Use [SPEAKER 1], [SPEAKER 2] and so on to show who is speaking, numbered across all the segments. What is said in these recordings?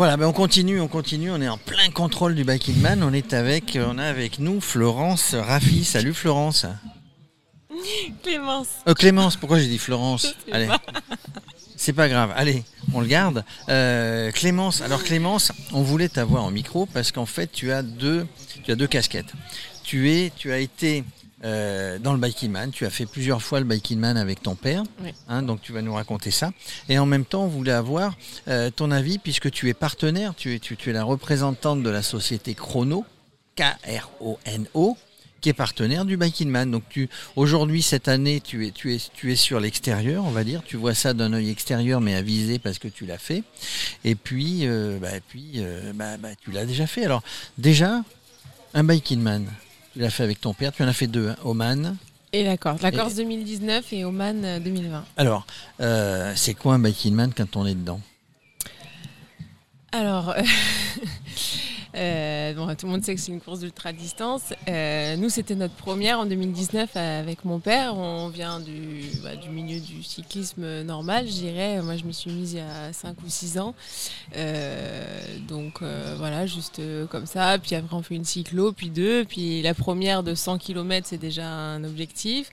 [SPEAKER 1] Voilà, ben on continue, on continue, on est en plein contrôle du Biking Man. On est avec, on a avec nous Florence Raffi. Salut Florence.
[SPEAKER 2] Clémence.
[SPEAKER 1] Euh, Clémence, pourquoi j'ai dit Florence Allez. C'est pas grave, allez, on le garde. Euh, Clémence, alors Clémence, on voulait t'avoir en micro parce qu'en fait tu as deux, tu as deux casquettes. Tu es, tu as été euh, dans le Biking Man, tu as fait plusieurs fois le Biking Man avec ton père,
[SPEAKER 2] Oui.
[SPEAKER 1] hein, donc tu vas nous raconter ça. Et en même temps, on voulait avoir euh, ton avis puisque tu es partenaire, tu es, tu, tu es la représentante de la société Chrono, K-R-O-N-O, qui est partenaire du Biking Man. Donc tu aujourd'hui cette année tu es tu es tu es sur l'extérieur, on va dire. Tu vois ça d'un œil extérieur mais avisé parce que tu l'as fait. Et puis euh, bah, puis euh, bah, bah, tu l'as déjà fait. Alors déjà un Biking Man. Tu l'as fait avec ton père. Tu en as fait deux, hein, Oman.
[SPEAKER 2] Et la Corse. La
[SPEAKER 1] Et-
[SPEAKER 2] Corse 2019 et Oman euh, 2020.
[SPEAKER 1] Alors euh, c'est quoi un Biking Man quand on est dedans?
[SPEAKER 2] Alors, euh, bon, tout le monde sait que c'est une course d'ultra distance. Euh, nous, c'était notre première en 2019 avec mon père. On vient du, bah, du milieu du cyclisme normal, je dirais. Moi, je me suis mise il y a 5 ou 6 ans. Euh, donc, voilà, juste comme ça. Puis après, on fait une cyclo, puis deux. Puis la première de 100 km, c'est déjà un objectif.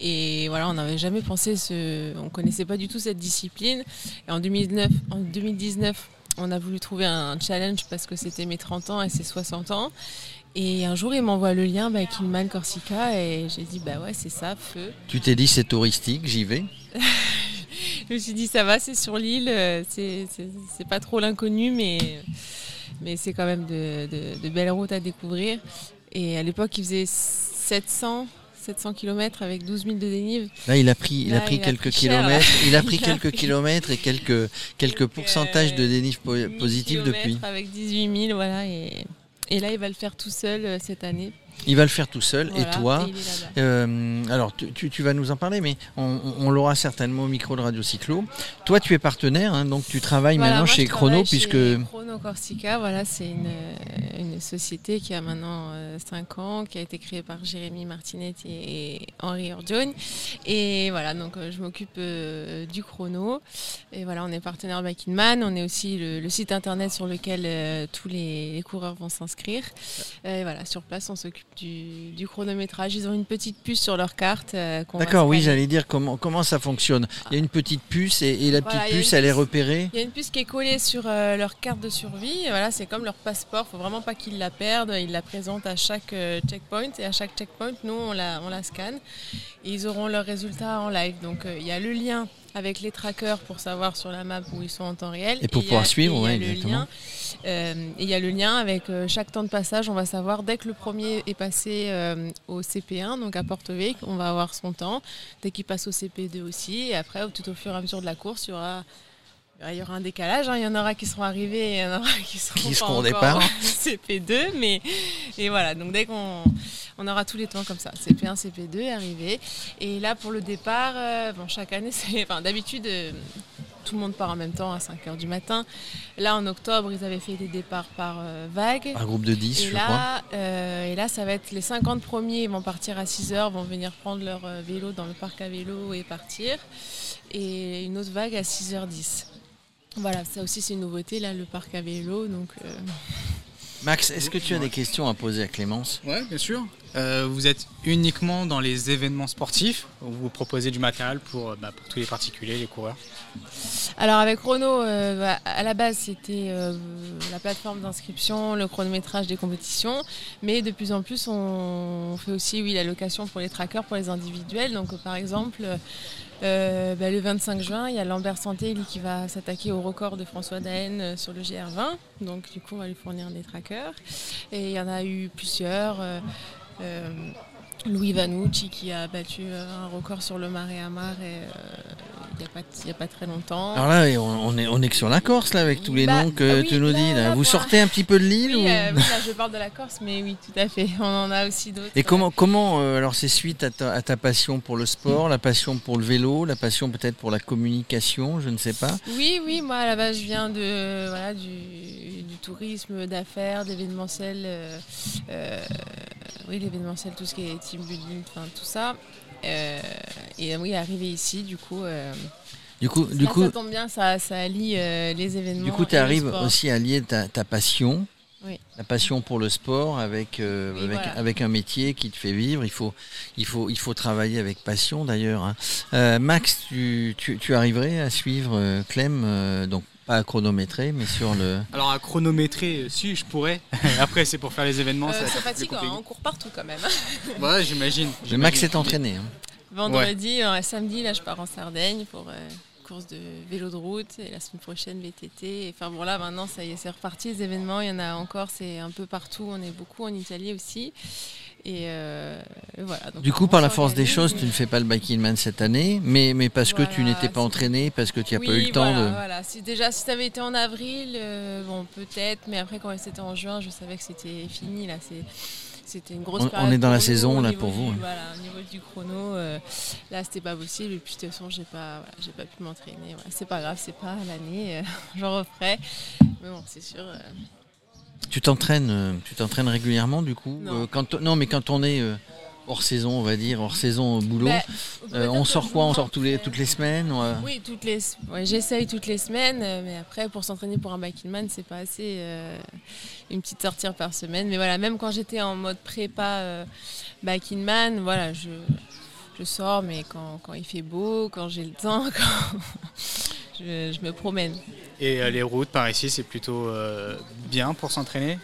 [SPEAKER 2] Et voilà, on n'avait jamais pensé, ce... on connaissait pas du tout cette discipline. Et en 2009, en 2019, on a voulu trouver un challenge parce que c'était mes 30 ans et ses 60 ans. Et un jour, il m'envoie le lien bah, Kingman Corsica et j'ai dit, bah ouais, c'est ça, feu.
[SPEAKER 1] Tu t'es dit c'est touristique, j'y vais.
[SPEAKER 2] Je me suis dit, ça va, c'est sur l'île, euh, c'est pas trop l'inconnu, mais, mais c'est quand même de, de- de belles routes à découvrir. Et à l'époque, il faisait 700, 700 km avec 12 000 de dénive.
[SPEAKER 1] Là, il a pris, il a pris
[SPEAKER 2] il a
[SPEAKER 1] quelques
[SPEAKER 2] cher,
[SPEAKER 1] kilomètres. Il a pris
[SPEAKER 2] Il a
[SPEAKER 1] quelques
[SPEAKER 2] pris-
[SPEAKER 1] kilomètres et quelques quelques pourcentages de
[SPEAKER 2] euh,
[SPEAKER 1] dénive po-
[SPEAKER 2] 1000
[SPEAKER 1] positif depuis.
[SPEAKER 2] Avec 18 000, voilà. Et, et là, il va le faire tout seul euh, cette année.
[SPEAKER 1] Il va le faire tout seul.
[SPEAKER 2] Voilà,
[SPEAKER 1] et toi euh, Alors, tu, tu- tu vas nous en parler, mais on, l'aura certainement au micro de Radio Cyclo. Toi, tu es partenaire, hein, donc tu travailles
[SPEAKER 2] Voilà,
[SPEAKER 1] maintenant
[SPEAKER 2] moi,
[SPEAKER 1] chez Chrono, puisque
[SPEAKER 2] chez Chrono Corsica, voilà, c'est une, euh, une société qui a maintenant 5 ans, qui a été créée par Jérémy Martinetti et Henri Ordione. Et voilà, donc euh, je m'occupe euh, du chrono. Et voilà, on est partenaire Biking Man. On est aussi le, le site internet sur lequel euh, tous les, les coureurs vont s'inscrire. Euh, Et voilà, sur place, on s'occupe du, du chronométrage. Ils ont une petite puce sur leur carte. euh,
[SPEAKER 1] D'accord, oui, j'allais dire comment, comment ça fonctionne. Il y a une petite puce et, et la petite puce, elle est repérée.
[SPEAKER 2] Il y a une puce qui est collée sur euh, leur carte de survie. Et voilà, c'est comme leur passeport. Il faut vraiment pas qu'ils la perdent. Ils la présentent à chaque euh, checkpoint. Et à chaque checkpoint, nous, on la, on la scanne. Et ils auront leurs résultats en live. Donc, il y a le lien avec les trackers pour savoir sur la map où ils sont en temps réel.
[SPEAKER 1] Et pour
[SPEAKER 2] a-
[SPEAKER 1] pouvoir suivre,
[SPEAKER 2] le
[SPEAKER 1] exactement.
[SPEAKER 2] lien, euh, il y a le lien avec euh, chaque temps de passage. On va savoir dès que le premier est passé euh, au CP1, donc à Porto Vecchio, on va avoir son temps. Dès qu'il passe au CP2 aussi. Et après, tout au fur et à mesure de la course, il y aura il y aura un décalage, hein. il y en aura qui seront arrivés et il y en aura qui seront,
[SPEAKER 1] Qui
[SPEAKER 2] pas
[SPEAKER 1] seront au départ.
[SPEAKER 2] en CP2. Mais et voilà, donc dès qu'on on aura tous les temps comme ça, CP1, CP2 arrivé. Et là pour le départ, euh, bon, chaque année, c'est, enfin, d'habitude, euh, tout le monde part en même temps à 5h du matin. Là en octobre, ils avaient fait des départs par euh, vague.
[SPEAKER 1] Un groupe de 10,
[SPEAKER 2] Et
[SPEAKER 1] je crois.
[SPEAKER 2] là, euh, et là, ça va être les 50 premiers, ils vont partir à 6h, vont venir prendre leur euh, vélo dans le parc à vélo et partir. Et une autre vague à 6h10. Voilà, ça aussi c'est une nouveauté, là, le parc à vélo. Donc, euh,
[SPEAKER 1] Max, est-ce que tu as des questions à poser à Clémence?
[SPEAKER 3] Ouais, bien sûr. Euh, vous êtes uniquement dans les événements sportifs vous proposez du matériel pour, euh, bah, pour tous les particuliers, les coureurs?
[SPEAKER 2] Alors avec Chrono, euh, bah, à la base c'était la plateforme d'inscription, le chronométrage des compétitions, mais de plus en plus on fait aussi oui, la location pour les trackers, pour les individuels. Donc par exemple, bah, le 25 juin, il y a Lambert Santé qui va s'attaquer au record de François Daen sur le GR20. Donc du coup on va lui fournir des trackers. Et il y en a eu plusieurs. Euh, Louis Vanucci qui a battu euh, un record sur le Marais et, euh, il n'y a, pas- a très longtemps.
[SPEAKER 1] Alors là, on, on est, on est que sur la Corse, là, avec tous les
[SPEAKER 2] Bah,
[SPEAKER 1] noms que
[SPEAKER 2] oui,
[SPEAKER 1] tu nous dis. Là. Vous
[SPEAKER 2] pour-
[SPEAKER 1] sortez un petit peu de l'île
[SPEAKER 2] Oui,
[SPEAKER 1] ou-
[SPEAKER 2] euh, oui, là je parle de la Corse, mais oui, tout à fait. On en a aussi d'autres.
[SPEAKER 1] Et comment, comment euh, alors c'est suite à ta, à ta passion pour le sport, la passion pour le vélo, la passion peut-être pour la communication, je ne sais pas.
[SPEAKER 2] Oui, oui, moi à la base je viens de, voilà, du, du tourisme, d'affaires, d'événementiel. euh, oui, l'événementiel, tout ce qui est team building, enfin tout ça. Euh, et oui, arrivé ici, du coup, euh,
[SPEAKER 1] Du coup, du
[SPEAKER 2] Là,
[SPEAKER 1] coup,
[SPEAKER 2] ça tombe bien, ça, ça allie euh, les événements.
[SPEAKER 1] du coup, tu arrives aussi à lier ta, ta passion,
[SPEAKER 2] Oui.
[SPEAKER 1] la passion pour le sport avec, euh,
[SPEAKER 2] Oui,
[SPEAKER 1] avec,
[SPEAKER 2] voilà.
[SPEAKER 1] avec un métier qui te fait vivre. Il faut, il faut, il faut travailler avec passion d'ailleurs. hein. Euh, Max, tu, tu, tu arriverais à suivre Clem, donc pas à chronométrer, mais sur le.
[SPEAKER 3] Alors à chronométrer, si je pourrais. Après c'est pour faire les événements.
[SPEAKER 2] Euh, c'est fatigant, hein, on court partout quand même.
[SPEAKER 3] Ouais, j'imagine.
[SPEAKER 1] Le. Max est entraîné. hein.
[SPEAKER 2] Vendredi, euh, samedi, là, je pars en Sardaigne pour euh, course de vélo de route et la semaine prochaine VTT. Et Enfin bon, là, maintenant, ça y est, c'est reparti les événements. Il y en a encore, c'est un peu partout. On est beaucoup en Italie aussi. Et, euh, et voilà. Donc,
[SPEAKER 1] Du coup, par la force des choses,
[SPEAKER 2] mais-
[SPEAKER 1] tu ne fais pas le Biking Man cette année, mais, mais parce que tu n'étais pas entraîné, parce que tu n'as
[SPEAKER 2] oui,
[SPEAKER 1] pas eu le temps de.
[SPEAKER 2] Voilà. Si, déjà, si ça avait été en avril, euh, bon, peut-être, mais après, quand c'était en juin, je savais que c'était fini. Là. C'était une grosse
[SPEAKER 1] On- on est dans la
[SPEAKER 2] nous
[SPEAKER 1] saison, là, pour vous,
[SPEAKER 2] du-
[SPEAKER 1] ouais.
[SPEAKER 2] Voilà, au niveau du chrono, euh, là, c'était pas possible. Et puis, de toute façon, j'ai pas, j'ai pas pu m'entraîner. C'est pas grave, c'est pas l'année, euh, j'en referai. Mais bon, c'est sûr.
[SPEAKER 1] Tu t'entraînes, euh, tu t'entraînes régulièrement du coup
[SPEAKER 2] Non.
[SPEAKER 1] Euh, quand, Non, mais quand on est euh, hors saison, on va dire, hors saison au boulot,
[SPEAKER 2] bah,
[SPEAKER 1] euh, on sort quoi? On sort tous les, toutes les semaines ou,
[SPEAKER 2] Oui, toutes les, ouais, j'essaye toutes les semaines, mais après pour s'entraîner pour un biking man, c'est pas assez. euh, une petite sortie par semaine, mais voilà, même quand j'étais en mode prépa euh, biking man, voilà, je, je sors, mais quand, quand il fait beau, quand j'ai le temps, quand je, je me promène.
[SPEAKER 3] Et euh, les routes par ici, c'est plutôt euh, bien pour s'entraîner?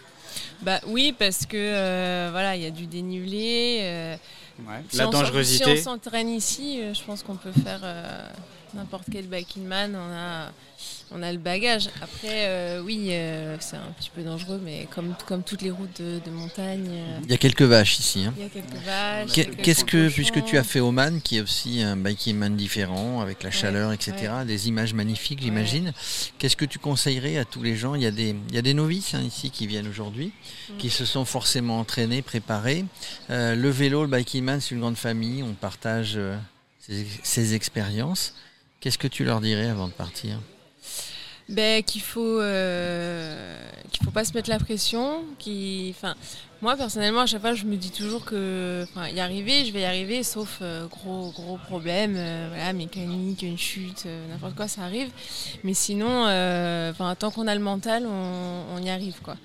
[SPEAKER 2] Bah oui, parce que euh, voilà, il y a du dénivelé.
[SPEAKER 3] Ouais.
[SPEAKER 2] si
[SPEAKER 3] La
[SPEAKER 2] on
[SPEAKER 3] dangerosité.
[SPEAKER 2] Si on s'entraîne ici, je pense qu'on peut faire n'importe quel biking man. On a, on a le bagage. Après, euh, oui, euh, c'est un petit peu dangereux, mais comme, comme toutes les routes de, de montagne, euh,
[SPEAKER 1] Il y a quelques vaches ici. hein.
[SPEAKER 2] il y a quelques vaches.
[SPEAKER 1] Qu'est-ce que, puisque tu as fait Oman, qui est aussi un biking man différent, avec la
[SPEAKER 2] Ouais,
[SPEAKER 1] chaleur, etc., des images magnifiques, j'imagine, qu'est-ce que tu conseillerais à tous les gens? Il y, a des, il y a des novices hein, ici qui viennent aujourd'hui,
[SPEAKER 2] Mm.
[SPEAKER 1] qui se sont forcément entraînés, préparés. Le vélo, le biking man, c'est une grande famille, on partage ses, ses expériences. Qu'est-ce que tu leur dirais avant de partir?
[SPEAKER 2] Ben, qu'il faut euh, qu'il faut pas se mettre la pression qui enfin moi personnellement à chaque fois je me dis toujours que enfin y arriver je vais y arriver sauf euh, gros gros problème euh, voilà mécanique une chute n'importe quoi ça arrive mais sinon enfin tant qu'on a le mental on, on y arrive quoi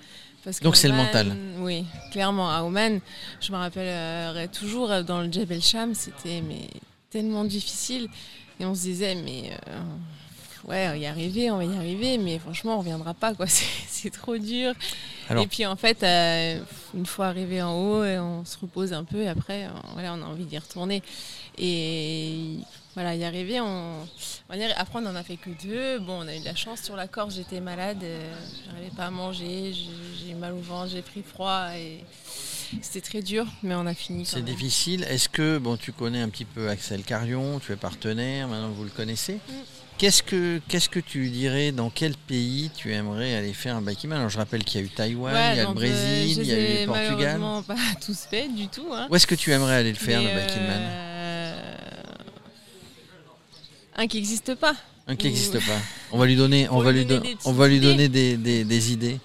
[SPEAKER 2] Parce
[SPEAKER 1] Donc c'est le mental.
[SPEAKER 2] Oui, clairement. À Oman, je me rappellerai toujours dans le Jebel Sham, c'était mais tellement difficile. Et on se disait, mais euh, ouais, on va y arriver, on va y arriver, mais franchement, on reviendra pas, quoi. C'est trop dur.
[SPEAKER 1] Alors-
[SPEAKER 2] et puis en fait, euh, une fois arrivé en haut, euh, on se repose un peu et après, euh, voilà, on a envie d'y retourner. Et voilà, y arriver, on, on y après on en a fait que deux. Bon, on a eu de la chance sur la Corse, j'étais malade, euh, j'arrivais pas à manger, j'ai- j'ai mal au ventre, j'ai pris froid et c'était très dur, mais on a fini.
[SPEAKER 1] C'est difficile. Est-ce que, bon, tu connais un petit peu Axel Carion, tu es partenaire, maintenant vous le connaissez.
[SPEAKER 2] Mm.
[SPEAKER 1] Qu'est-ce que, qu'est-ce que tu dirais, dans quel pays tu aimerais aller faire un biking man Alors je rappelle qu'il y a eu Taïwan,
[SPEAKER 2] Ouais,
[SPEAKER 1] il y a le
[SPEAKER 2] euh,
[SPEAKER 1] Brésil, il y a eu le Portugal.
[SPEAKER 2] pas tous faits du tout. Hein.
[SPEAKER 1] Où est-ce que tu aimerais aller le faire,
[SPEAKER 2] Mais,
[SPEAKER 1] le biking man
[SPEAKER 2] euh, Un qui n'existe pas.
[SPEAKER 1] Un qui
[SPEAKER 2] ou-
[SPEAKER 1] n'existe pas. On va lui donner, on va
[SPEAKER 2] lui
[SPEAKER 1] don- on va lui donner des, des- des idées.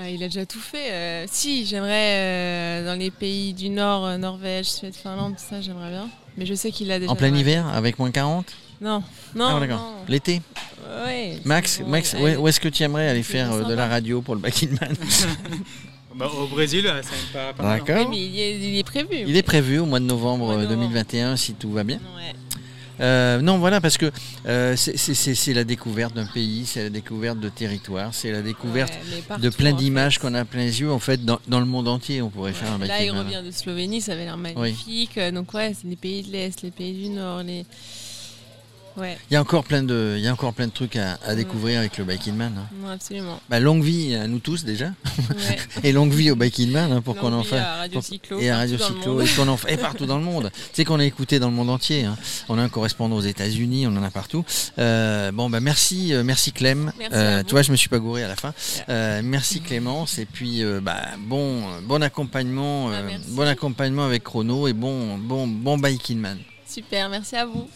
[SPEAKER 2] Ah, il a déjà tout fait. euh, si, j'aimerais euh, dans les pays du Nord, euh, Norvège, Suède, Finlande, tout ça, j'aimerais bien. Mais je sais qu'il a déjà.
[SPEAKER 1] En plein hiver, avec moins 40
[SPEAKER 2] Non, non,
[SPEAKER 1] Ah,
[SPEAKER 2] non.
[SPEAKER 1] L'été
[SPEAKER 2] Ouais,
[SPEAKER 1] Max,
[SPEAKER 2] c'est bon,
[SPEAKER 1] Max
[SPEAKER 2] allez.
[SPEAKER 1] où est- où est-ce que tu aimerais aller
[SPEAKER 2] C'est
[SPEAKER 1] faire euh, de la radio pour le biking man
[SPEAKER 3] Bah, au Brésil, paraît pas mal. hein.
[SPEAKER 2] Oui,
[SPEAKER 1] D'accord.
[SPEAKER 2] mais il est, il est prévu.
[SPEAKER 1] Il est prévu au mois de novembre
[SPEAKER 2] Mois de
[SPEAKER 1] euh,
[SPEAKER 2] novembre.
[SPEAKER 1] 2021, si tout va bien.
[SPEAKER 2] Ouais.
[SPEAKER 1] Euh, non, voilà, parce que euh, c'est- la découverte d'un pays, c'est la découverte de territoire, c'est la découverte
[SPEAKER 2] Ouais,
[SPEAKER 1] de plein d'images qu'on a plein les yeux. En fait, dans, dans le monde entier, on pourrait faire un
[SPEAKER 2] Là, il revient de Slovénie, ça avait l'air magnifique. Euh, Donc, ouais, c'est les pays de l'Est, les pays du Nord. Les... Ouais,
[SPEAKER 1] Il y a encore plein de, il y a encore plein de trucs à, à découvrir avec le biking man. hein.
[SPEAKER 2] non, absolument.
[SPEAKER 1] Bah, longue vie à nous tous déjà,
[SPEAKER 2] Ouais.
[SPEAKER 1] et longue vie au biking man hein, pour qu'on en fasse. et à Radio Cyclo et, qu'on en fait- et partout dans le monde. Tu sais qu'on est écouté dans le monde entier. hein. On a un correspondant aux États-Unis, on en a partout. Euh, bon bah merci, euh, merci Clem.
[SPEAKER 2] Merci
[SPEAKER 1] Euh, tu vois, je me suis pas gouré à la fin. Euh, merci Clémence et puis bah, bon, bon accompagnement,
[SPEAKER 2] Bah,
[SPEAKER 1] bon accompagnement avec Chrono et bon, bon, bon biking man.
[SPEAKER 2] Super, merci à vous.